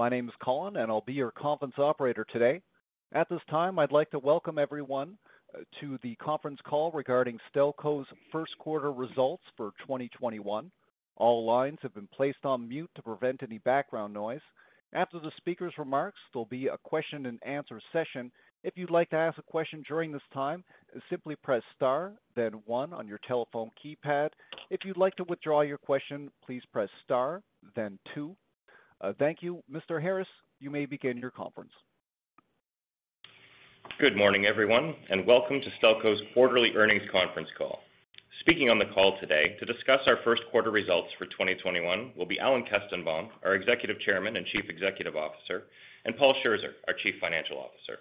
My name is Colin, and I'll be your conference operator today. At this time, I'd like to welcome everyone uh, to the conference call regarding Stelco's first quarter results for 2021. All lines have been placed on mute to prevent any background noise. After the speaker's remarks, there'll be a question and answer session. If you'd like to ask a question during this time, simply press star, then one on your telephone keypad. If you'd like to withdraw your question, please press star, then two. Uh, thank you. Mr. Harris, you may begin your conference. Good morning, everyone, and welcome to Stelco's quarterly earnings conference call. Speaking on the call today to discuss our first quarter results for 2021 will be Alan Kestenbaum, our Executive Chairman and Chief Executive Officer, and Paul Scherzer, our Chief Financial Officer.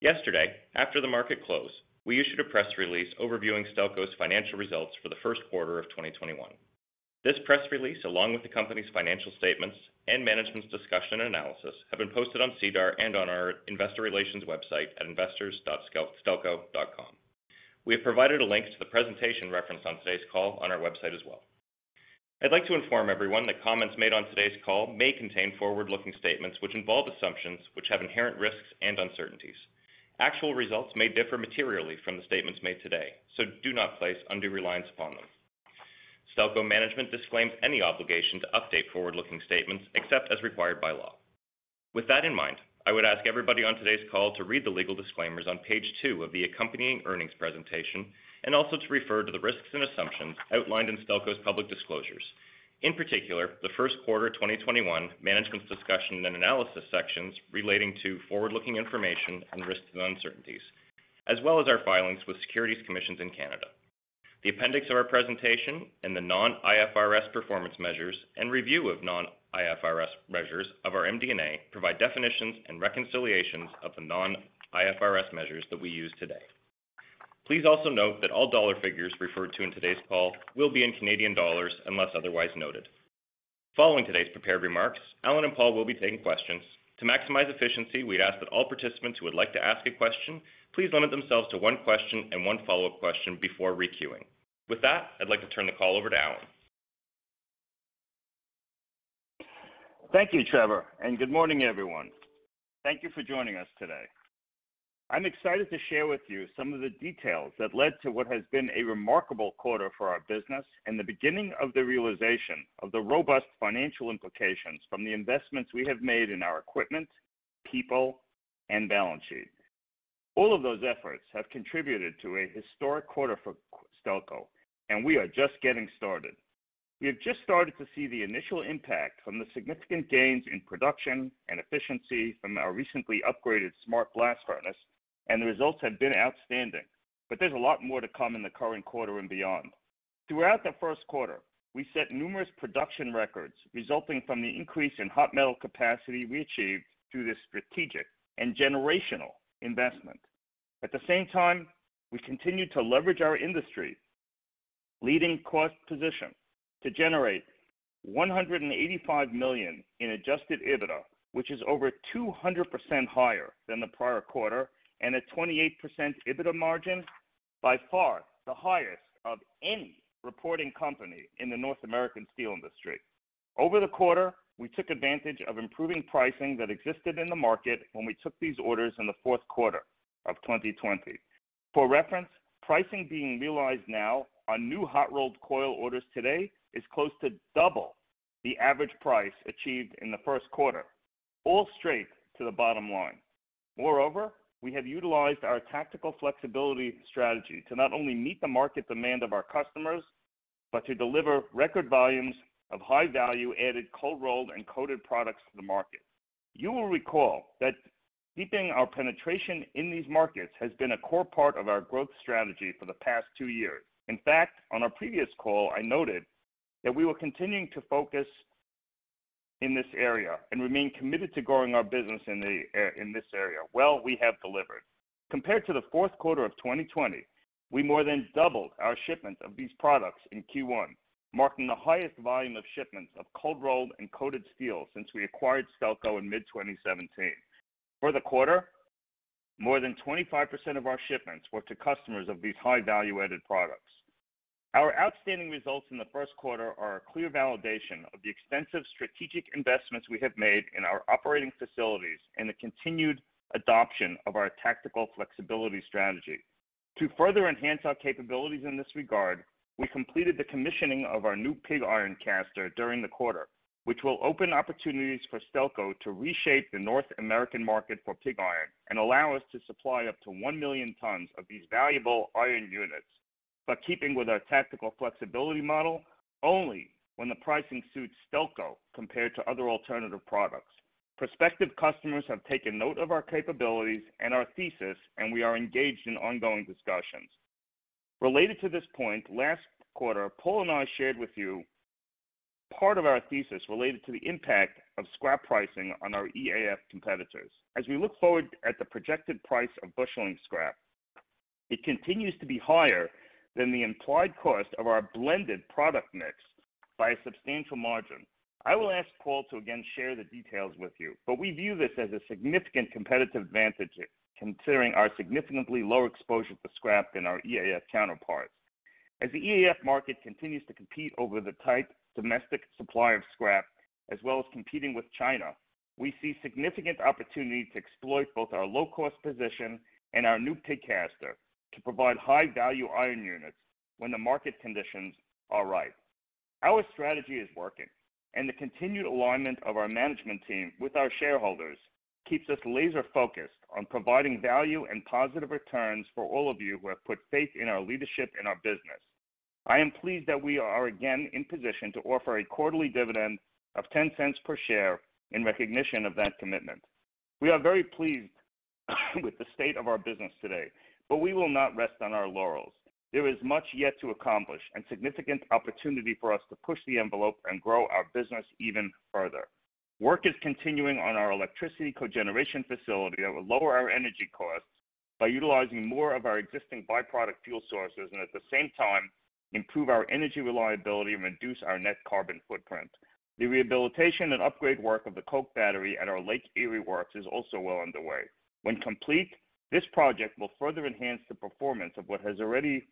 Yesterday, after the market closed, we issued a press release overviewing Stelco's financial results for the first quarter of 2021. This press release, along with the company's financial statements and management's discussion and analysis, have been posted on SEDAR and on our investor relations website at investors.stelco.com. We have provided a link to the presentation referenced on today's call on our website as well. I'd like to inform everyone that comments made on today's call may contain forward-looking statements which involve assumptions which have inherent risks and uncertainties. Actual results may differ materially from the statements made today, so do not place undue reliance upon them. Stelco management disclaims any obligation to update forward-looking statements except as required by law. With that in mind, I would ask everybody on today's call to read the legal disclaimers on page two of the accompanying earnings presentation, and also to refer to the risks and assumptions outlined in Stelco's public disclosures. In particular, the first quarter 2021 management's discussion and analysis sections relating to forward-looking information and risks and uncertainties, as well as our filings with securities commissions in Canada. The appendix of our presentation and the non-IFRS performance measures and review of non-IFRS measures of our MD&A provide definitions and reconciliations of the non-IFRS measures that we use today. Please also note that all dollar figures referred to in today's call will be in Canadian dollars unless otherwise noted. Following today's prepared remarks, Alan and Paul will be taking questions. To maximize efficiency, we'd ask that all participants who would like to ask a question please limit themselves to one question and one follow-up question before requeuing. With that, I'd like to turn the call over to Alan. Thank you, Trevor, and good morning, everyone. Thank you for joining us today. I'm excited to share with you some of the details that led to what has been a remarkable quarter for our business and the beginning of the realization of the robust financial implications from the investments we have made in our equipment, people, and balance sheet. All of those efforts have contributed to a historic quarter for Stelco, and we are just getting started. We have just started to see the initial impact from the significant gains in production and efficiency from our recently upgraded smart blast furnace, and the results have been outstanding. But there's a lot more to come in the current quarter and beyond. Throughout the first quarter, we set numerous production records resulting from the increase in hot metal capacity we achieved through this strategic and generational investment. At the same time, we continued to leverage our industry leading cost position to generate 185 million in adjusted EBITDA, which is over 200% higher than the prior quarter, and a 28% EBITDA margin, by far the highest of any reporting company in the North American steel industry. Over the quarter, we took advantage of improving pricing that existed in the market when we took these orders in the fourth quarter of 2020. For reference, pricing being realized now on new hot rolled coil orders today is close to double the average price achieved in the first quarter, all straight to the bottom line. Moreover, we have utilized our tactical flexibility strategy to not only meet the market demand of our customers, but to deliver record volumes of high value added cold rolled and coated products to the market. You will recall that deepening our penetration in these markets has been a core part of our growth strategy for the past two years. In fact, on our previous call, I noted that we were continuing to focus in this area and remain committed to growing our business in this area. Well, we have delivered. Compared to the fourth quarter of 2020, we more than doubled our shipments of these products in Q1, marking the highest volume of shipments of cold-rolled and coated steel since we acquired Stelco in mid-2017. For the quarter, more than 25% of our shipments were to customers of these high value-added products. Our outstanding results in the first quarter are a clear validation of the extensive strategic investments we have made in our operating facilities and the continued adoption of our tactical flexibility strategy. To further enhance our capabilities in this regard, we completed the commissioning of our new pig iron caster during the quarter, which will open opportunities for Stelco to reshape the North American market for pig iron and allow us to supply up to 1 million tons of these valuable iron units, but keeping with our tactical flexibility model only when the pricing suits Stelco compared to other alternative products. Prospective customers have taken note of our capabilities and our thesis, and we are engaged in ongoing discussions. Related to this point, last quarter, Paul and I shared with you part of our thesis related to the impact of scrap pricing on our EAF competitors. As we look forward at the projected price of busheling scrap, it continues to be higher than the implied cost of our blended product mix by a substantial margin. I will ask Paul to again share the details with you, but we view this as a significant competitive advantage considering our significantly lower exposure to scrap than our EAF counterparts. As the EAF market continues to compete over the tight domestic supply of scrap, as well as competing with China, we see significant opportunity to exploit both our low-cost position and our new pig caster to provide high-value iron units when the market conditions are right. Our strategy is working, and the continued alignment of our management team with our shareholders keeps us laser-focused on providing value and positive returns for all of you who have put faith in our leadership and our business. I am pleased that we are again in position to offer a quarterly dividend of $0.10 per share in recognition of that commitment. We are very pleased with the state of our business today, but we will not rest on our laurels. There is much yet to accomplish and significant opportunity for us to push the envelope and grow our business even further. Work is continuing on our electricity cogeneration facility that will lower our energy costs by utilizing more of our existing byproduct fuel sources and at the same time improve our energy reliability and reduce our net carbon footprint. The rehabilitation and upgrade work of the coke battery at our Lake Erie Works is also well underway. When complete, this project will further enhance the performance of what has already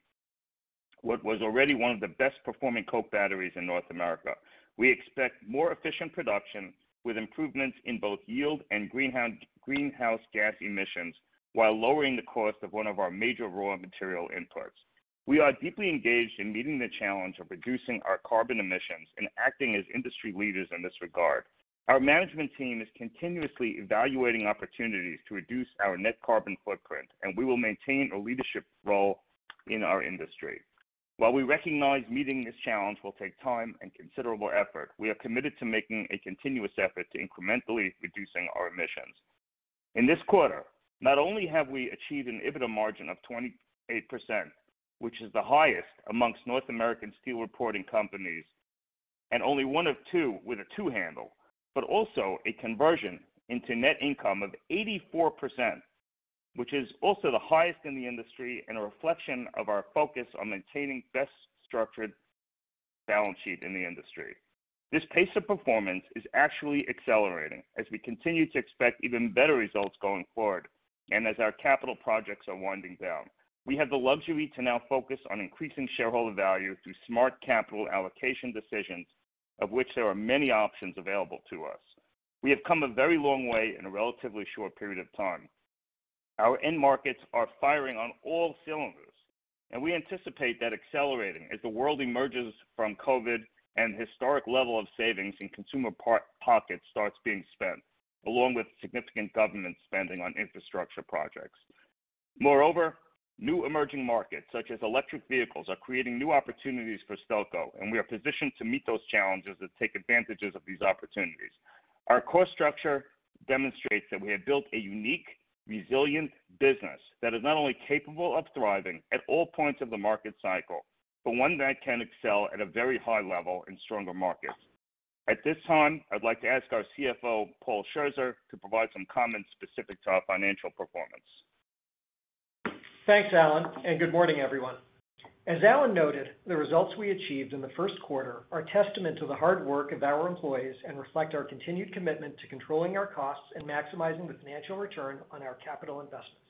what was already one of the best performing coke batteries in North America. We expect more efficient production with improvements in both yield and greenhouse gas emissions while lowering the cost of one of our major raw material inputs. We are deeply engaged in meeting the challenge of reducing our carbon emissions and acting as industry leaders in this regard. Our management team is continuously evaluating opportunities to reduce our net carbon footprint, and we will maintain a leadership role in our industry. While we recognize meeting this challenge will take time and considerable effort, we are committed to making a continuous effort to incrementally reducing our emissions. In this quarter, not only have we achieved an EBITDA margin of 28%, which is the highest amongst North American steel reporting companies and only one of two with a two handle, but also a conversion into net income of 84%, which is also the highest in the industry and a reflection of our focus on maintaining best structured balance sheet in the industry. This pace of performance is actually accelerating as we continue to expect even better results going forward and as our capital projects are winding down. We have the luxury to now focus on increasing shareholder value through smart capital allocation decisions, of which there are many options available to us. We have come a very long way in a relatively short period of time. Our end markets are firing on all cylinders, and we anticipate that accelerating as the world emerges from COVID and historic level of savings in consumer pockets starts being spent, along with significant government spending on infrastructure projects. Moreover, new emerging markets such as electric vehicles are creating new opportunities for Stelco, and we are positioned to meet those challenges and take advantages of these opportunities. Our cost structure demonstrates that we have built a unique, resilient business that is not only capable of thriving at all points of the market cycle, but one that can excel at a very high level in stronger markets. At this time, I'd like to ask our CFO, Paul Scherzer, to provide some comments specific to our financial performance. Thanks, Alan, and good morning, everyone. As Alan noted, the results we achieved in the first quarter are testament to the hard work of our employees and reflect our continued commitment to controlling our costs and maximizing the financial return on our capital investments.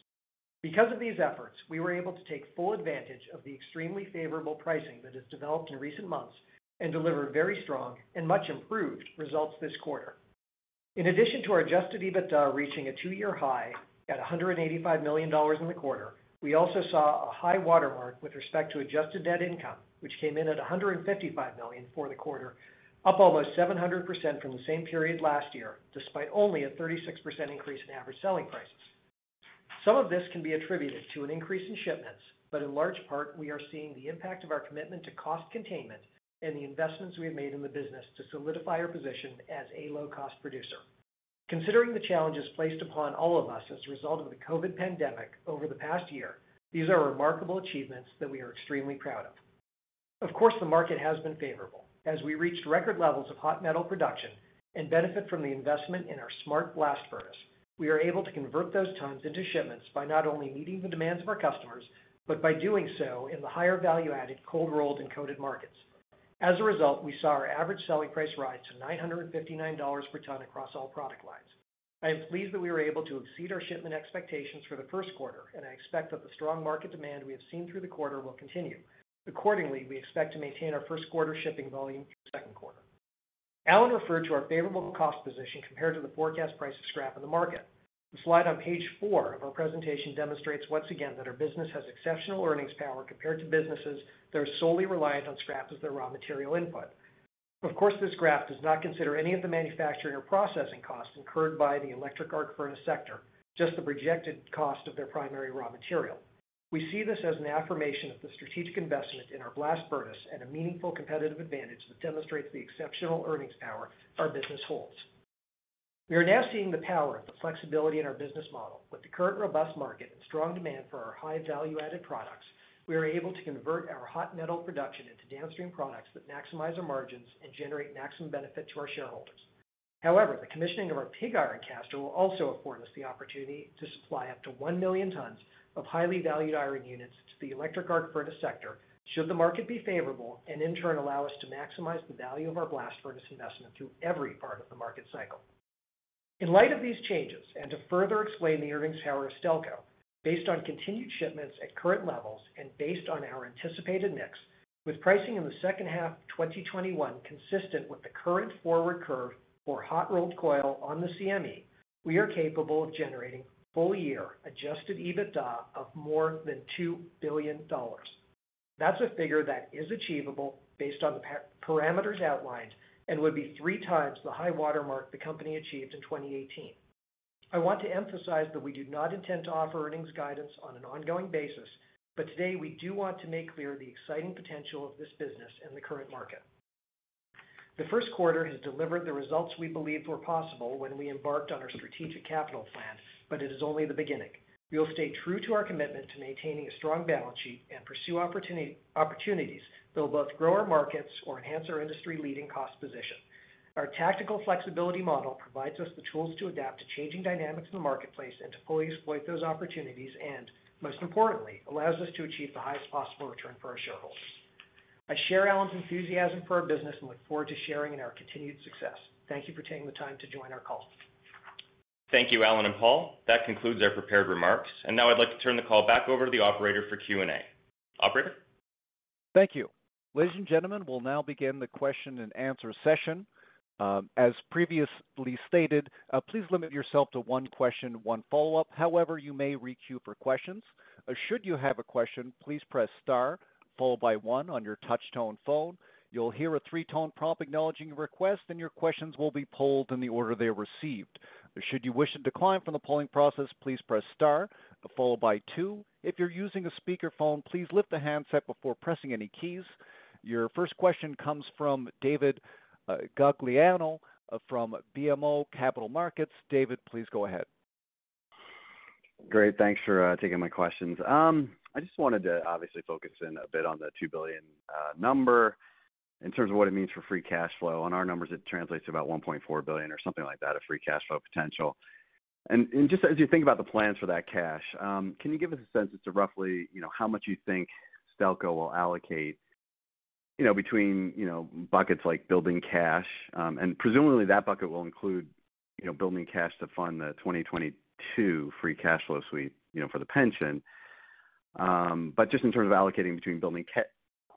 Because of these efforts, we were able to take full advantage of the extremely favorable pricing that has developed in recent months and deliver very strong and much improved results this quarter. In addition to our adjusted EBITDA reaching a two-year high at $185 million in the quarter, we also saw a high watermark with respect to adjusted net income, which came in at $155 million for the quarter, up almost 700% from the same period last year, despite only a 36% increase in average selling prices. Some of this can be attributed to an increase in shipments, but in large part, we are seeing the impact of our commitment to cost containment and the investments we have made in the business to solidify our position as a low-cost producer. Considering the challenges placed upon all of us as a result of the COVID pandemic over the past year, these are remarkable achievements that we are extremely proud of. Of course, the market has been favorable as we reached record levels of hot metal production and benefit from the investment in our smart blast furnace. We are able to convert those tons into shipments by not only meeting the demands of our customers, but by doing so in the higher value-added cold rolled and coated markets. As a result, we saw our average selling price rise to $959 per ton across all product lines. I am pleased that we were able to exceed our shipment expectations for the first quarter, and I expect that the strong market demand we have seen through the quarter will continue. Accordingly, we expect to maintain our first quarter shipping volume through the second quarter. Alan referred to our favorable cost position compared to the forecast price of scrap in the market. The slide on page four of our presentation demonstrates once again that our business has exceptional earnings power compared to businesses that are solely reliant on scrap as their raw material input. Of course, this graph does not consider any of the manufacturing or processing costs incurred by the electric arc furnace sector, just the projected cost of their primary raw material. We see this as an affirmation of the strategic investment in our blast furnace and a meaningful competitive advantage that demonstrates the exceptional earnings power our business holds. We are now seeing the power of the flexibility in our business model. With the current robust market and strong demand for our high value-added products, we are able to convert our hot metal production into downstream products that maximize our margins and generate maximum benefit to our shareholders. However, the commissioning of our pig iron caster will also afford us the opportunity to supply up to 1 million tons of highly valued iron units to the electric arc furnace sector should the market be favorable, and in turn allow us to maximize the value of our blast furnace investment through every part of the market cycle. In light of these changes, and to further explain the earnings power of Stelco, based on continued shipments at current levels and based on our anticipated mix, with pricing in the second half of 2021 consistent with the current forward curve for hot rolled coil on the CME, we are capable of generating full-year adjusted EBITDA of more than $2 billion. That's a figure that is achievable based on the parameters outlined and would be three times the high watermark the company achieved in 2018. I want to emphasize that we do not intend to offer earnings guidance on an ongoing basis, but today we do want to make clear the exciting potential of this business in the current market. The first quarter has delivered the results we believed were possible when we embarked on our strategic capital plan, but it is only the beginning. We will stay true to our commitment to maintaining a strong balance sheet and pursue opportunities will both grow our markets or enhance our industry-leading cost position. Our tactical flexibility model provides us the tools to adapt to changing dynamics in the marketplace and to fully exploit those opportunities, and most importantly, allows us to achieve the highest possible return for our shareholders. I share Alan's enthusiasm for our business and look forward to sharing in our continued success. Thank you for taking the time to join our call. Thank you, Alan and Paul. That concludes our prepared remarks. And Now I'd like to turn the call back over to the operator for Q&A. Operator? Thank you. Ladies and gentlemen, we'll now begin the question and answer session. Um, as previously stated, uh, please limit yourself to one question, one follow-up. However, you may re-queue for questions. Uh, should you have a question, please press star followed by one on your touch-tone phone. You'll hear a three-tone prompt acknowledging your request, and your questions will be polled in the order they are received. Uh, should you wish to decline from the polling process, please press star followed by two. If you're using a speakerphone, please lift the handset before pressing any keys. Your first question comes from David uh, Gagliano uh, from BMO Capital Markets. David, please go ahead. Great. Thanks for uh, taking my questions. Um, I just wanted to obviously focus in a bit on the $2 billion number. in terms of what it means for free cash flow. On our numbers, it translates to about 1.4 billion or something like that of free cash flow potential. And Just as you think about the plans for that cash, um, can you give us a sense as to roughly, you know, how much you think Stelco will allocate, you know, between, you know, buckets like building cash, um, and presumably that bucket will include, you know, building cash to fund the 2022 free cash flow sweep, you know, for the pension. Um, but Just in terms of allocating between building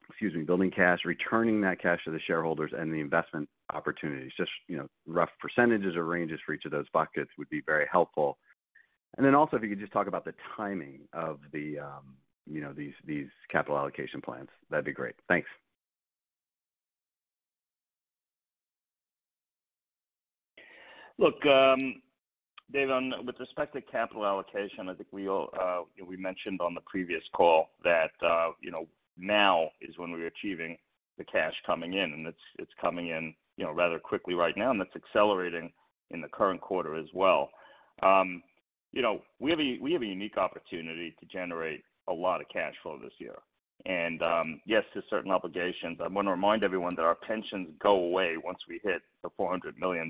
excuse me, building cash, returning that cash to the shareholders, and the investment opportunities. Just, you know, rough percentages or ranges for each of those buckets would be very helpful. And then also, if you could just talk about the timing of the, um, you know, these these capital allocation plans, that'd be great. Thanks. Look, um, Dave, with respect to capital allocation, I think we all, uh, we mentioned on the previous call that, uh, you know, now is when we're achieving the cash coming in, and it's coming in, you know, rather quickly right now, and that's accelerating in the current quarter as well. Um, you know, we have a unique opportunity to generate a lot of cash flow this year. And um, yes, there's certain obligations. I want to remind everyone that our pensions go away once we hit the $400 million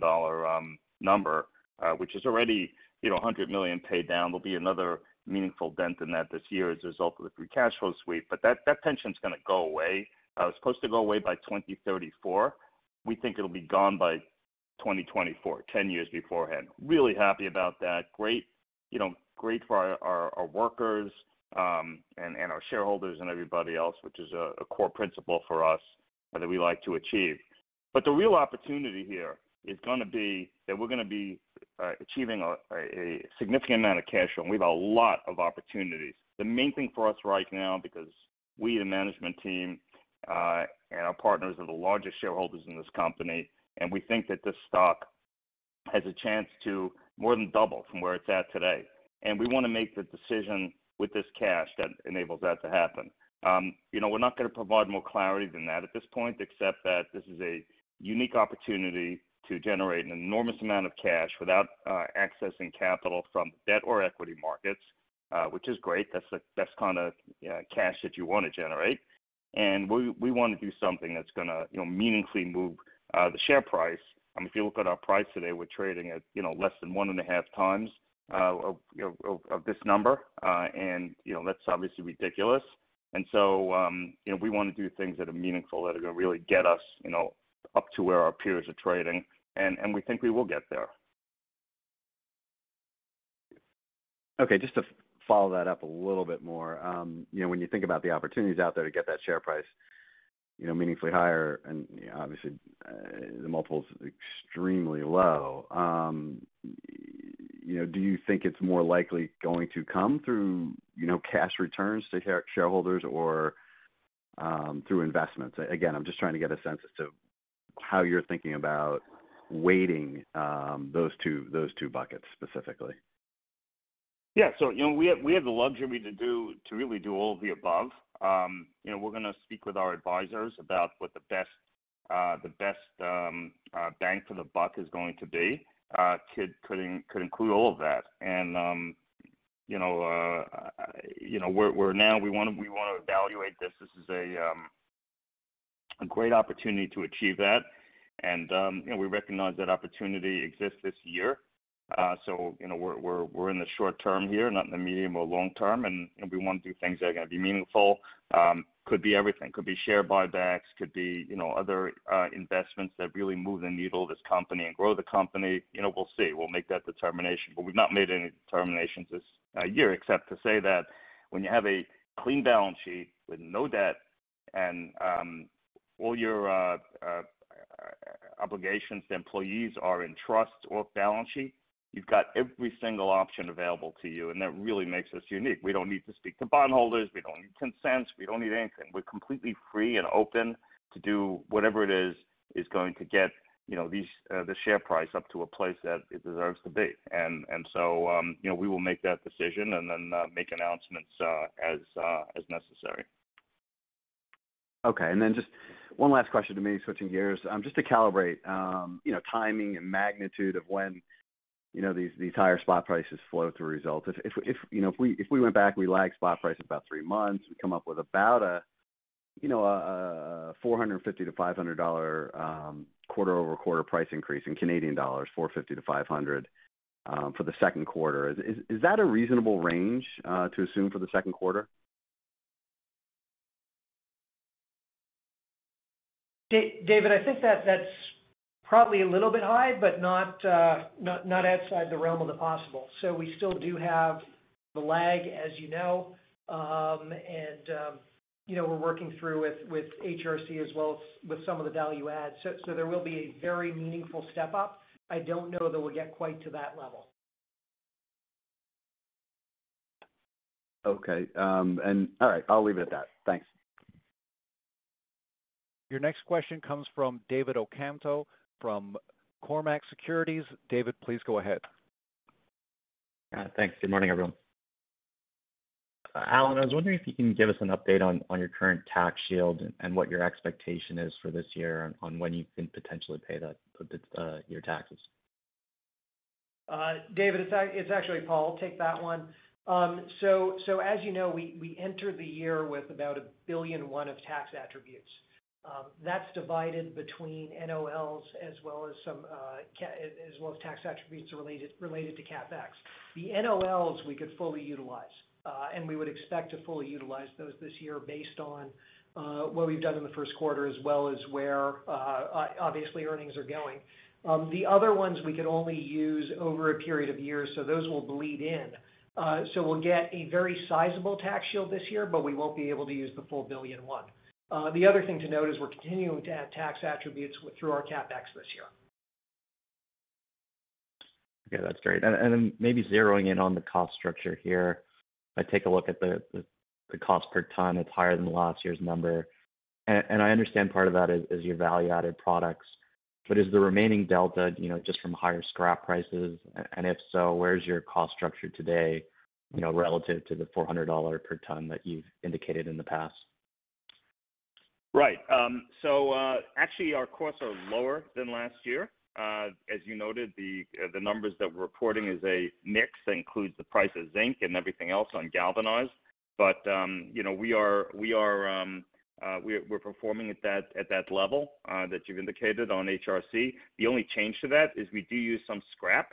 number, uh, which is already, you know, 100 million paid down. There'll be another meaningful dent in that this year as a result of the free cash flow sweep. But that, that pension's going to go away. Uh, it's supposed to go away by 2034. We think it'll be gone by 2024, 10 years beforehand. Really happy about that. Great, you know, great for our, our, workers um, and, and our shareholders and everybody else, which is a, a core principle for us that we like to achieve. But the real opportunity here is going to be that we're going to be uh, achieving a, a, significant amount of cash flow. And we have a lot of opportunities. The main thing for us right now, because we, the management team, uh, and our partners are the largest shareholders in this company, and we think that this stock has a chance to more than double from where it's at today. And we want to make the decision with this cash that enables that to happen. Um, you know, we're not going to provide more clarity than that at this point, except that this is a unique opportunity to generate an enormous amount of cash without uh, accessing capital from debt or equity markets, uh, which is great. That's the best kind of uh, cash that you want to generate. And we, we want to do something that's going to you know, meaningfully move the share price. I mean, if you look at our price today, we're trading at you know less than one and a half times of, this number, and you know that's obviously ridiculous. And so, um, you know, we want to do things that are meaningful, that are going to really get us, you know, up to where our peers are trading and, we think we will get there. Okay, just to follow that up a little bit more, um, you know, when you think about the opportunities out there to get that share price, you know, meaningfully higher, and you know, obviously uh, the multiple's extremely low. Um, you know, do you think it's more likely going to come through, you know, cash returns to shareholders or um, through investments? Again, I'm just trying to get a sense as to how you're thinking about weighting um, those two those two buckets specifically? Yeah, so you know we have we have the luxury to do to really do all of the above. Um, you know we're going to speak with our advisors about what the best uh, the best um, uh, bang for the buck is going to be. Uh, could could could include all of that, and you know you know we're we're now we want to we want to evaluate this. This is a a great opportunity to achieve that. And um, you know, we recognize that opportunity exists this year. Uh, so you know, we're we're we're in the short term here, not in the medium or long term, and, and we want to do things that are going to be meaningful. Um, could be everything. Could be share buybacks. Could be you know other uh, investments that really move the needle of this company and grow the company. You know, we'll see. We'll make that determination. But we've not made any determinations this uh, year, except to say that when you have a clean balance sheet with no debt and um, all your obligations to employees are in trust or balance sheet, you've got every single option available to you, and that really makes us unique. We don't need to speak to bondholders. We don't need consents. We don't need anything. We're completely free and open to do whatever it is is going to get you know these uh, the share price up to a place that it deserves to be, and and so um, you know we will make that decision and then uh, make announcements uh, as uh, as necessary. Okay. and then Just one last question to me, switching gears. Um, just to calibrate, um, you know, timing and magnitude of when, you know, these higher spot prices flow through results. If you know, if we went back, we lagged spot prices about three months, we come up with about a you know, a $450-$500 quarter-over-quarter price increase in Canadian dollars, 450-500, for the second quarter. Is that a reasonable range to assume for the second quarter? David, I think that's probably a little bit high, but uh, not outside the realm of the possible. So we still do have the lag, as you know, um, and um, you know, we're working through with HRC as well as with some of the value add. There will be a very meaningful step up. I don't know that we'll get quite to that level. Okay. Um and all right, I'll leave it at that. Thanks. Your next question comes from David Ocampo from Cormark Securities. David, please go ahead. Uh, thanks. Good morning, everyone. Alan, I was wondering if you can give us an update on your current tax shield and what your expectation is for this year on when you can potentially pay uh, your taxes. Uh, David, it's actually Paul. I'll take that one. Um, so as you know, we entered the year with about $1.1 billion of tax attributes. Um, that's divided between NOLs as well as some uh, as well as tax attributes related related to CapEx. The NOLs we could fully utilize, uh, and we would expect to fully utilize those this year based on uh, what we've done in the first quarter, as well as where obviously earnings are going. Um, the other ones we could only use over a period of years, so those will bleed in. Uh so we'll get a very sizable tax shield this year, but we won't be able to use the full $1.1 billion. Uh, the other thing to note is we're continuing to add tax attributes through our CapEx this year. Okay, that's great. And then maybe zeroing in on the cost structure here. I take a look at the cost per ton, it's higher than last year's number. And I understand part of that is your value-added products. But is the remaining delta, you know, just from higher scrap prices? And if so, where's your cost structure today, you know, relative to the $400 per ton that you've indicated in the past? Right. Um, so uh, actually our costs are lower than last year. Uh, as you noted, uh, the numbers that we're reporting is a mix that includes the price of zinc and everything else on galvanized. But um, you know, um, we're performing at that level that you've indicated on HRC. The only change to that is we do use some scrap.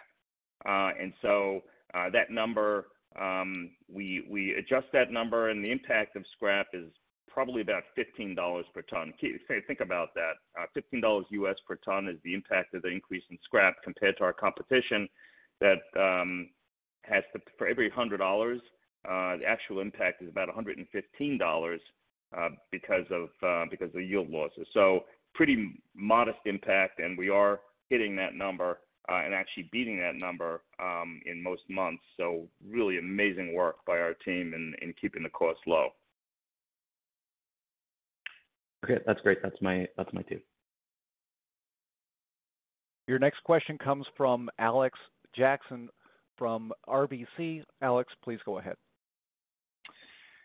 Uh and so uh that number, we adjust that number, and the impact of scrap is probably about $15 per ton. Think about that. Uh, $15 US per ton is the impact of the increase in scrap compared to our competition that um, has for every $100, uh, the actual impact is about $115 uh, because of the yield losses. So pretty modest impact, and we are hitting that number, and actually beating that number, um, in most months. So really amazing work by our team in keeping the costs low. Okay, that's great. That's my that's my two. Your next question comes from Alex Jackson from RBC. Alex, please go ahead.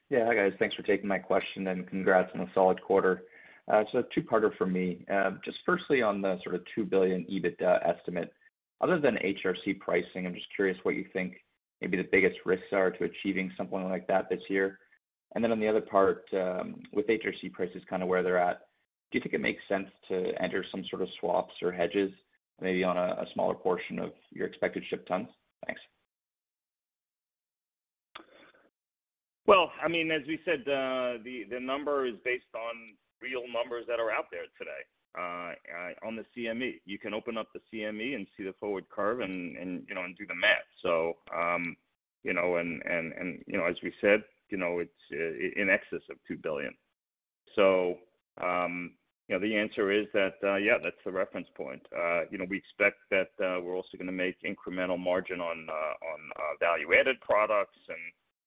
Yeah. Hi, guys. Thanks for taking my question, and congrats on a solid quarter. Uh, so, a two-parter for me. Uh, just firstly on the sort of 2 billion EBITDA estimate. Other than HRC pricing, I'm just curious what you think maybe the biggest risks are to achieving something like that this year. And then on the other part, um, with HRC prices kind of where they're at, do you think it makes sense to enter some sort of swaps or hedges maybe on a smaller portion of your expected ship tons? Thanks. Well, I mean, as we said, uh, the number is based on real numbers that are out there today uh, on the CME. You can open up the CME and see the forward curve and you know and do the math. So, um, you know, and, You know, as we said, you know, it's in excess of 2 billion. So, um, you know, the answer is that uh, yeah, that's the reference point. Uh, You know, we expect that uh, we're also gonna make incremental margin on on value-added products. And,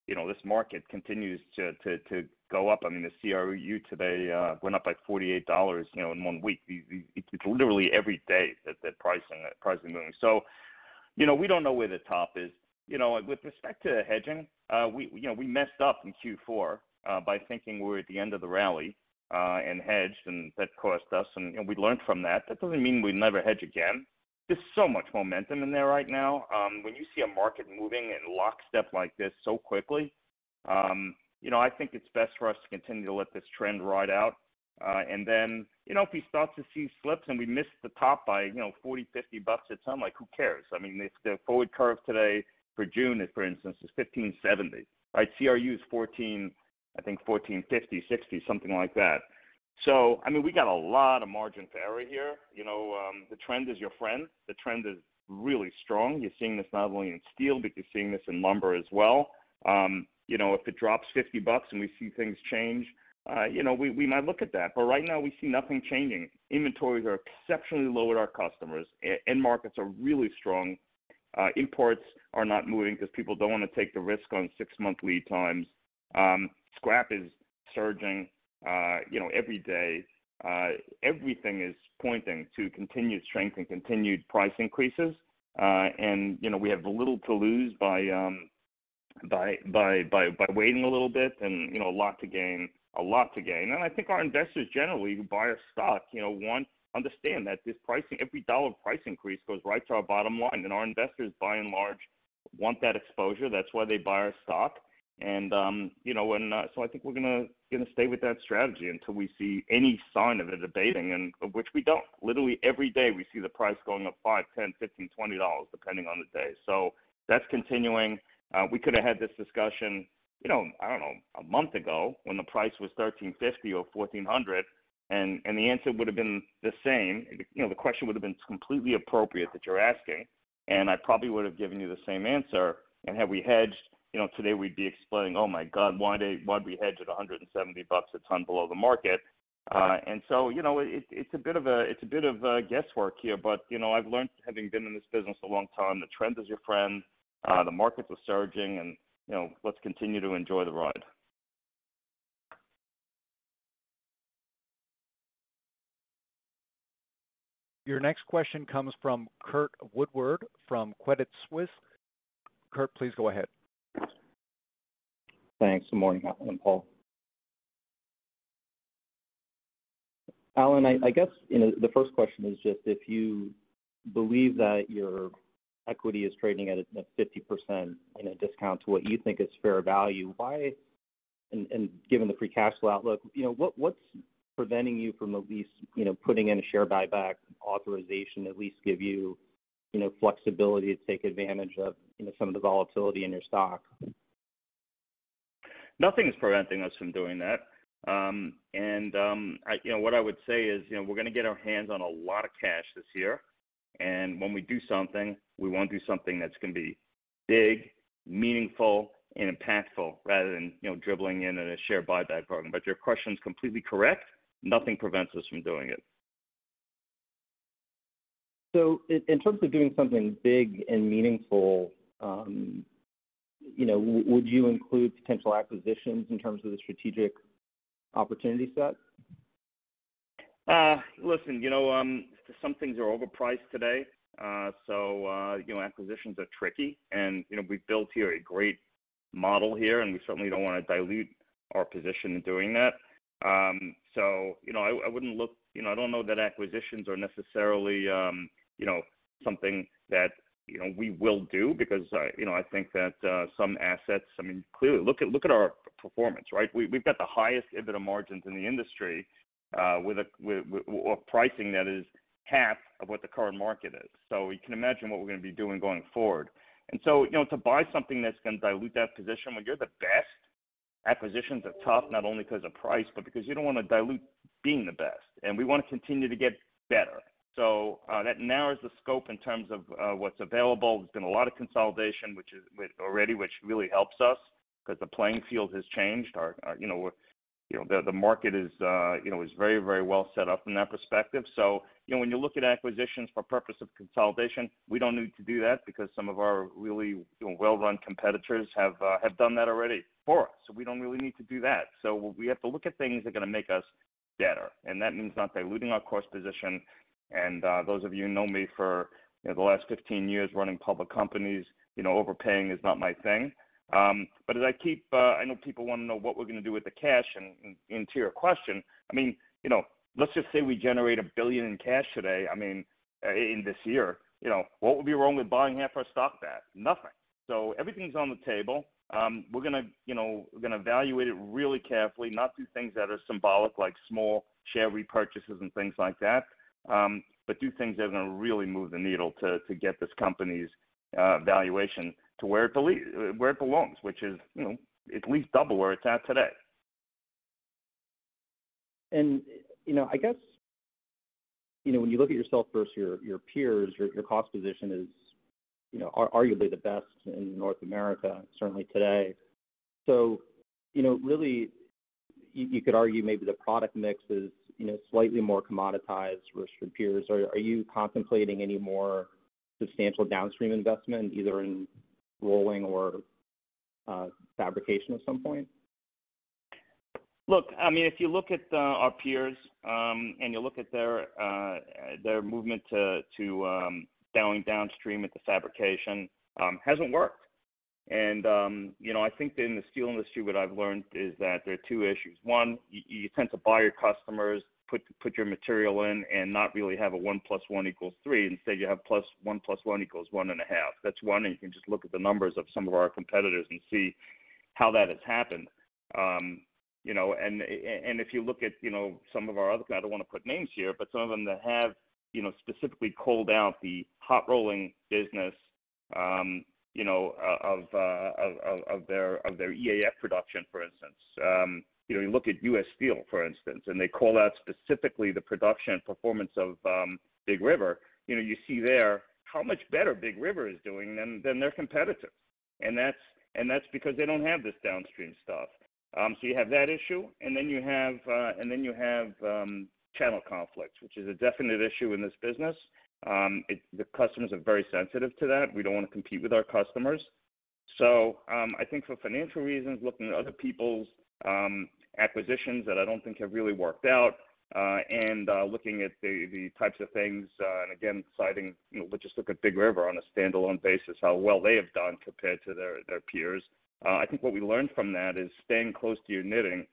you know, this market continues to to to go up. I mean, the CRU today went up by $48, you know, in one week. It's literally every day that that pricing is moving. So, you know, we don't know where the top is. You know, with respect to hedging, uh, we you know, we messed up in Q4 uh, by thinking we're at the end of the rally uh, and hedged, and that cost us. And we learned from that. That doesn't mean we'd never hedge again. There's so much momentum in there right now. Um, when you see a market moving in lockstep like this so quickly, um, you know, I think it's best for us to continue to let this trend ride out. And then, you know, if we start to see slips and we miss the top by, you know, 40, 50 bucks a ton, like, who cares? I mean, if the forward curve today for June, is, for instance, is 15.70, right? CRU is 14, I think 14.50, 60, something like that. So, I mean, we got a lot of margin for error here. You know, um, the trend is your friend. The trend is really strong. You're seeing this not only in steel, but you're seeing this in lumber as well. Um, you know, if it drops 50 bucks and we see things change, uh, you know, we we might look at that. But right now, we see nothing changing. Inventories are exceptionally low at our customers. End markets are really strong. Imports are not moving because people don't want to take the risk on six-month lead times. Um, Scrap is surging, uh, you know, every day. Uh, Everything is pointing to continued strength and continued price increases. And, you know, we have little to lose by um, by by by by waiting a little bit and, you know, a lot to gain, a lot to gain. And I think our investors generally, who buy our stock, you know, want understand that this pricing, every dollar price increase goes right to our bottom line. And our investors, by and large, want that exposure. That's why they buy our stock. And, um, you know, And uh, so I think we're gonna gonna stay with that strategy until we see any sign of it abating, and of which we don't. Literally, every day, we see the price going up $5, $10, $15, $20, depending on the day. So that's continuing. Uh, we could have had this discussion, you know, I don't know, a month ago when the price was 1,350 or $1,400, and the answer would have been the same. You know, the question would have been completely appropriate that you're asking, and I probably would have given you the same answer. And had we hedged, you know, today we'd be explaining, "Oh, my God, why'd we hedge at 170 bucks a ton below the market?" Uh, and so, you know, it's a bit of a it's a bit of a guesswork here, but, you know, I've learned, having been in this business a long time, the trend is your friend, uh, the markets are surging, and, you know, let's continue to enjoy the ride. Your next question comes from Curt Woodworth from Credit Suisse. Curt, please go ahead. Thanks. Good morning, Alan and Paul. Alan, I guess, you know, the first question is just if you believe that your equity is trading at a 50% discount to what you think is fair value, why, and given the free cash flow outlook, you know, what's preventing you from at least, you know, putting in a share buyback authorization, at least give you, you know, flexibility to take advantage of, you know, some of the volatility in your stock? Nothing is preventing us from doing that. Um, and um, you know, what I would say is, you know, we're gonna get our hands on a lot of cash this year, and when we do something, we want to do something that's gonna be big, meaningful, and impactful, rather than, you know, dribbling in a share buyback program. But your question is completely correct. Nothing prevents us from doing it. So in terms of doing something big and meaningful, um, you know, would you include potential acquisitions in terms of the strategic opportunity set? Uh, listen, you know, um, some things are overpriced today. Uh, so, uh, you know, acquisitions are tricky, and, you know, we've built here a great model here, and we certainly don't want to dilute our position in doing that. So, you know, I wouldn't look... You know, I don't know that acquisitions are necessarily, um, you know, something that, you know, we will do because, you know, I think that, uh, some assets, I mean, clearly, look at look at our performance, right? We've got the highest EBITDA margins in the industry, uh, with a pricing that is half of what the current market is. So you can imagine what we're gonna be doing going forward. And so, you know, to buy something that's gonna dilute that position when you're the best, acquisitions are tough, not only because of price, but because you don't want to dilute being the best, and we want to continue to get better. So, uh, that narrows the scope in terms of uh, what's available. There's been a lot of consolidation, which is already, which really helps us because the playing field has changed. Our, you know, the the market is, you know, is very, very well set up from that perspective. So, you know, when you look at acquisitions for purpose of consolidation, we don't need to do that because some of our really, you know, well-run competitors have have done that already for us. So we don't really need to do that. So we have to look at things that are gonna make us better, and that means not diluting our cost position. And uh, those of you know me for, you know, the last 15 years running public companies, you know, overpaying is not my thing. But as I keep, uh, I know people want to know what we're gonna do with the cash, and to your question, I mean, you know, let's just say we generate a 1 billion in cash today, I mean, in this year, you know, what would be wrong with buying half our stock back? Nothing. So everything's on the table. Um, we're gonna, you know, we're gonna evaluate it really carefully, not do things that are symbolic, like small share repurchases and things like that, um, but do things that are gonna really move the needle to to get this company's uh, valuation to where it belongs, uh, which is, you know, at least double where it's at today. And you know, I guess, you know, when you look at yourself versus your your peers, your cost position is, you know, arguably the best in North America, certainly today. So you know, really, you could argue maybe the product mix is, you know, slightly more commoditized versus your peers. Are you contemplating any more substantial downstream investment, either in rolling or uh, fabrication at some point? Look, I mean, if you look at uh, our peers um, and you look at their uh, movement to going um, downstream at the fabrication, um, hasn't worked. And um you know, I think in the steel industry, what I've learned is that there are two issues. One, you tend to buy your customers, put put your material in and not really have a one plus one equals three. Instead, you have one plus one equals one and a half. That's one, and you can just look at the numbers of some of our competitors and see how that has happened. Um, you know, and and if you look at, you know, some of our other, I don't wanna put names here, but some of them that have, you know, specifically called out the hot rolling business, um, you know, of uh, their EAF production, for instance. Um, You know, you look at U.S. Steel, for instance, and they call out specifically the production performance of um, Big River. You know, you see there how much better Big River is doing than than their competitors. And that's and that's because they don't have this downstream stuff. Um, so you have that issue, and then you have uh, and then you have um, channel conflicts, which is a definite issue in this business. Um, the customers are very sensitive to that. We don't wanna compete with our customers. So um, I think for financial reasons, looking at other people's acquisitions that I don't think have really worked out, uh, and uh, looking at the the types of things, uh, and again, citing, you know, let's just look at Big River on a standalone basis, how well they have done compared to their their peers. I think what we learned from that is staying close to your knitting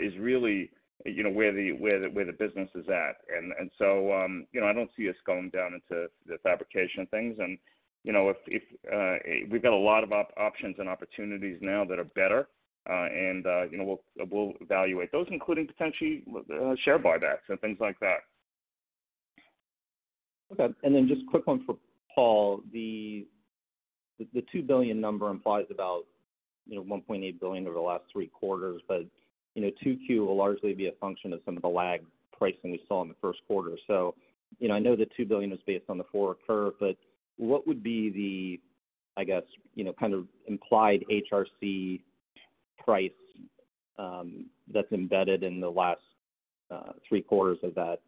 is really, you know, where the where the where the business is at. And and so um you know, I don't see us going down into the fabrication things. And you know, if we've got a lot of options and opportunities now that are better, Uh, and uh, you know, we'll we'll evaluate those, including potentially uh, share buybacks and things like that. Okay. And then just a quick one for Paul. The 2 billion number implies about, you know, 1.8 billion over the last three quarters. But, you know, 2Q will largely be a function of some of the lag pricing we saw in the first quarter. So, you know, I know the $2 billion is based on the forward curve, but what would be the, I guess, you know, kind of implied HRC price um, that's embedded in the last uh, three quarters of that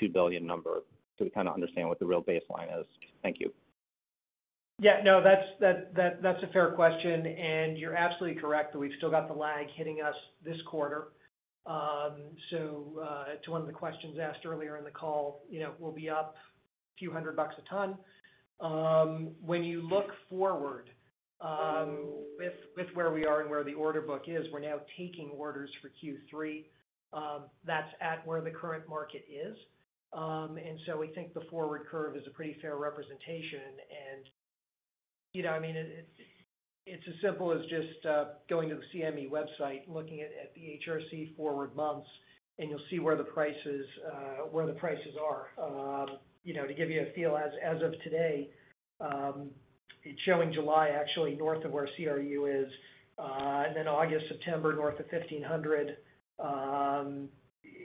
2 billion number to kind of understand what the real baseline is? Thank you. Yeah, no, that's a fair question, and you're absolutely correct that we've still got the lag hitting us this quarter. Um, so, uh, to one of the questions asked earlier in the call, you know, we'll be up a few hundred bucks a ton. Um, when you look forward, Um, with where we are and where the order book is, we're now taking orders for Q3, um, that's at where the current market is. Um and so we think the forward curve is a pretty fair representation. And you know, I mean, it's as simple as just uh, going to the CME website, looking at the HRC forward months, and you'll see where the prices uh, are. Um, you know, to give you a feel, as of today, it's showing July actually north of where CRU is, uh, and then August, September, north of $1,500. Um,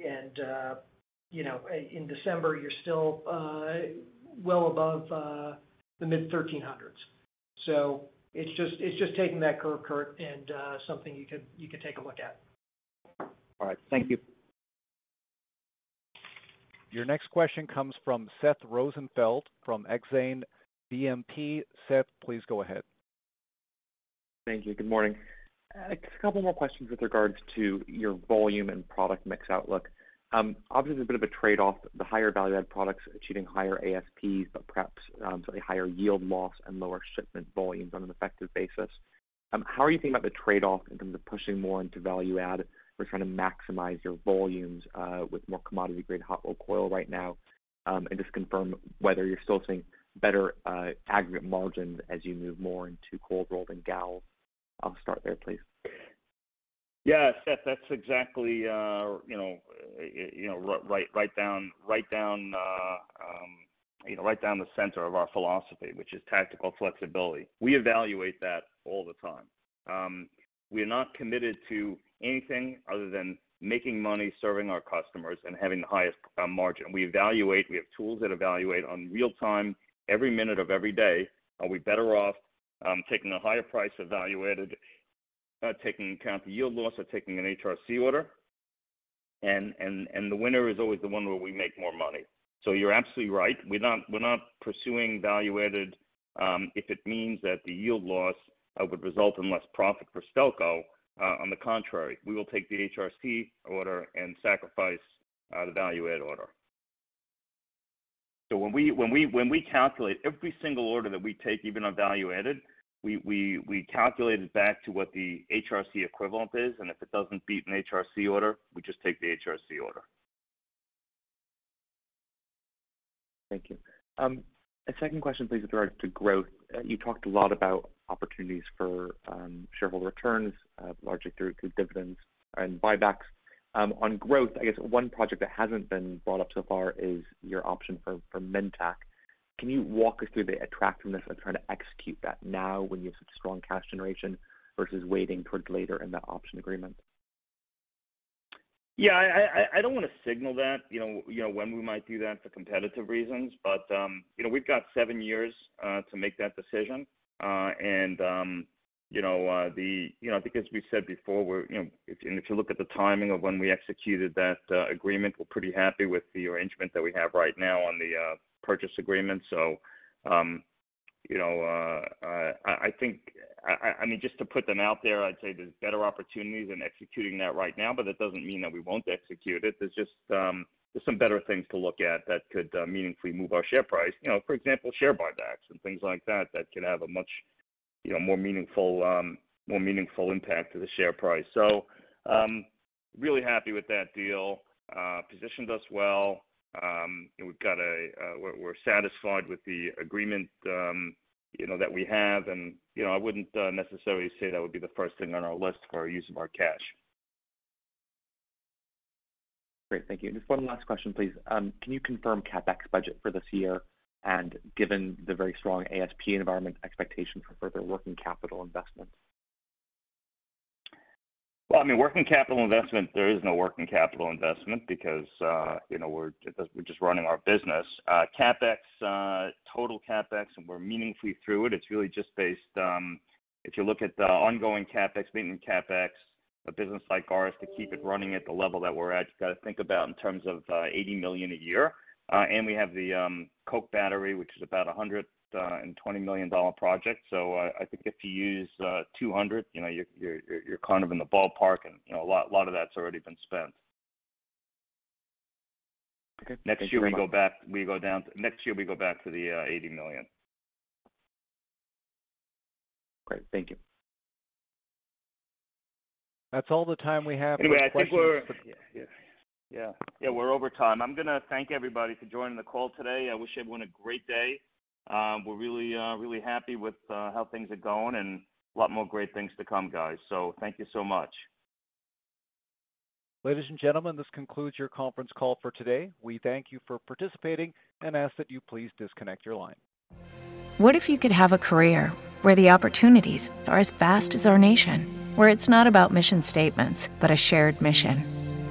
uh, you know, in December, you're still uh, well above the mid-$1,300s. It's just taking that curve, Curt, and something you could, you could take a look at. All right. Thank you. Your next question comes from Seth Rosenfeld from Exane BNP. Seth, please go ahead. Thank you. Good morning. Uh, a couple more questions with regards to your volume and product mix outlook. Um, obviously, there's a bit of a trade-off, the higher value-add products achieving higher ASPs, but perhaps um, slightly higher yield loss and lower shipment volumes on an effective basis. Um, how are you thinking about the trade-off in terms of pushing more into value add or trying to maximize your volumes uh, with more commodity-grade hot-rolled coil right now? Um and just confirm whether you're still seeing better aggregate margins as you move more into cold rolled and galv I'll start there, please. Yeah, Seth, that's exactly uh, you know right down uh, the center of our philosophy, which is tactical flexibility. We evaluate that all the time. Um, we are not committed to anything other than making money, serving our customers, and having the highest uh, margin. We evaluate. We have tools that evaluate on real time, every minute of every day. Are we better off um, taking a higher price evaluated, uh, taking account the yield loss, or taking an HRC order? And and and the winner is always the one where we make more money. So you're absolutely right. We're not we're not pursuing value added um, if it means that the yield loss uh, would result in less profit for Stelco. Uh, on the contrary, we will take the HRC order and sacrifice uh, the value add order. So when we when we when we calculate every single order that we take, even on value added, we we we calculate it back to what the HRC equivalent is, and if it doesn't beat an HRC order, we just take the HRC order. Thank you. Um, a second question, please, with regards to growth. Uh, you talked a lot about opportunities for um, shareholder returns, uh, largely through, through dividends and buybacks. Um, on growth, I guess one project that hasn't been brought up so far is your option for, for Minntac. Can you walk us through the attractiveness of trying to execute that now when you have such strong cash generation versus waiting towards later in that option agreement? Yeah, I, I, I don't want to signal that, you know, you know, when we might do that for competitive reasons, but um, you know, we've got seven years uh, to make that decision, uh, and um, you know, uh, the, you know, I think as we said before, we're, you know, if, and if you look at the timing of when we executed that uh, agreement, we're pretty happy with the arrangement that we have right now on the uh, purchase agreement. So, um, you know, uh, uh, I, I think, I, I mean, just to put them out there, I'd say there's better opportunities in executing that right now, but that doesn't mean that we won't execute it. There's just um, there's some better things to look at that could uh, meaningfully move our share price. You know, for example, share buybacks and things like that that could have a much you know, more meaningful um, more meaningful impact to the share price. So, um, really happy with that deal. Uh, positioned us well. Um, we've got a uh, we're, we're, satisfied with the agreement, um, you know, that we have, and you know, I wouldn't uh, necessarily say that would be the first thing on our list for our use of our cash. Great, thank you. Just one last question, please. Um, can you confirm capex budget for this year and given the very strong ASP environment, expectation for further working capital investments? Well, I mean, working capital investment, there is no working capital investment because, uh, you know, we're just running our business. Uh, CapEx, uh, total CapEx, and we're meaningfully through it. It's really just based, um, if you look at the ongoing CapEx, maintenance CapEx, a business like ours, to keep it running at the level that we're at, you've got to think about in terms of 80 million a year. Uh, and we have the um, Coke battery, which is about a hundred uh, and twenty million dollar project. So uh, I think if you use uh, 200, you know, you're, you're you're kind of in the ballpark, and you know, a lot a lot of that's already been spent. Okay. Next Thank year we go back. We go down. To, next year we go back to the uh, 80 million. Great. Thank you. That's all the time we have. Anyway, I think we're. Yeah, yeah. Yeah, yeah, we're over time. I'm gonna thank everybody for joining the call today. I wish everyone a great day. Um, we're really, uh, really happy with uh, how things are going, and a lot more great things to come, guys. So thank you so much. Ladies and gentlemen, this concludes your conference call for today. We thank you for participating and ask that you please disconnect your line. What if you could have a career where the opportunities are as vast as our nation, where it's not about mission statements, but a shared mission?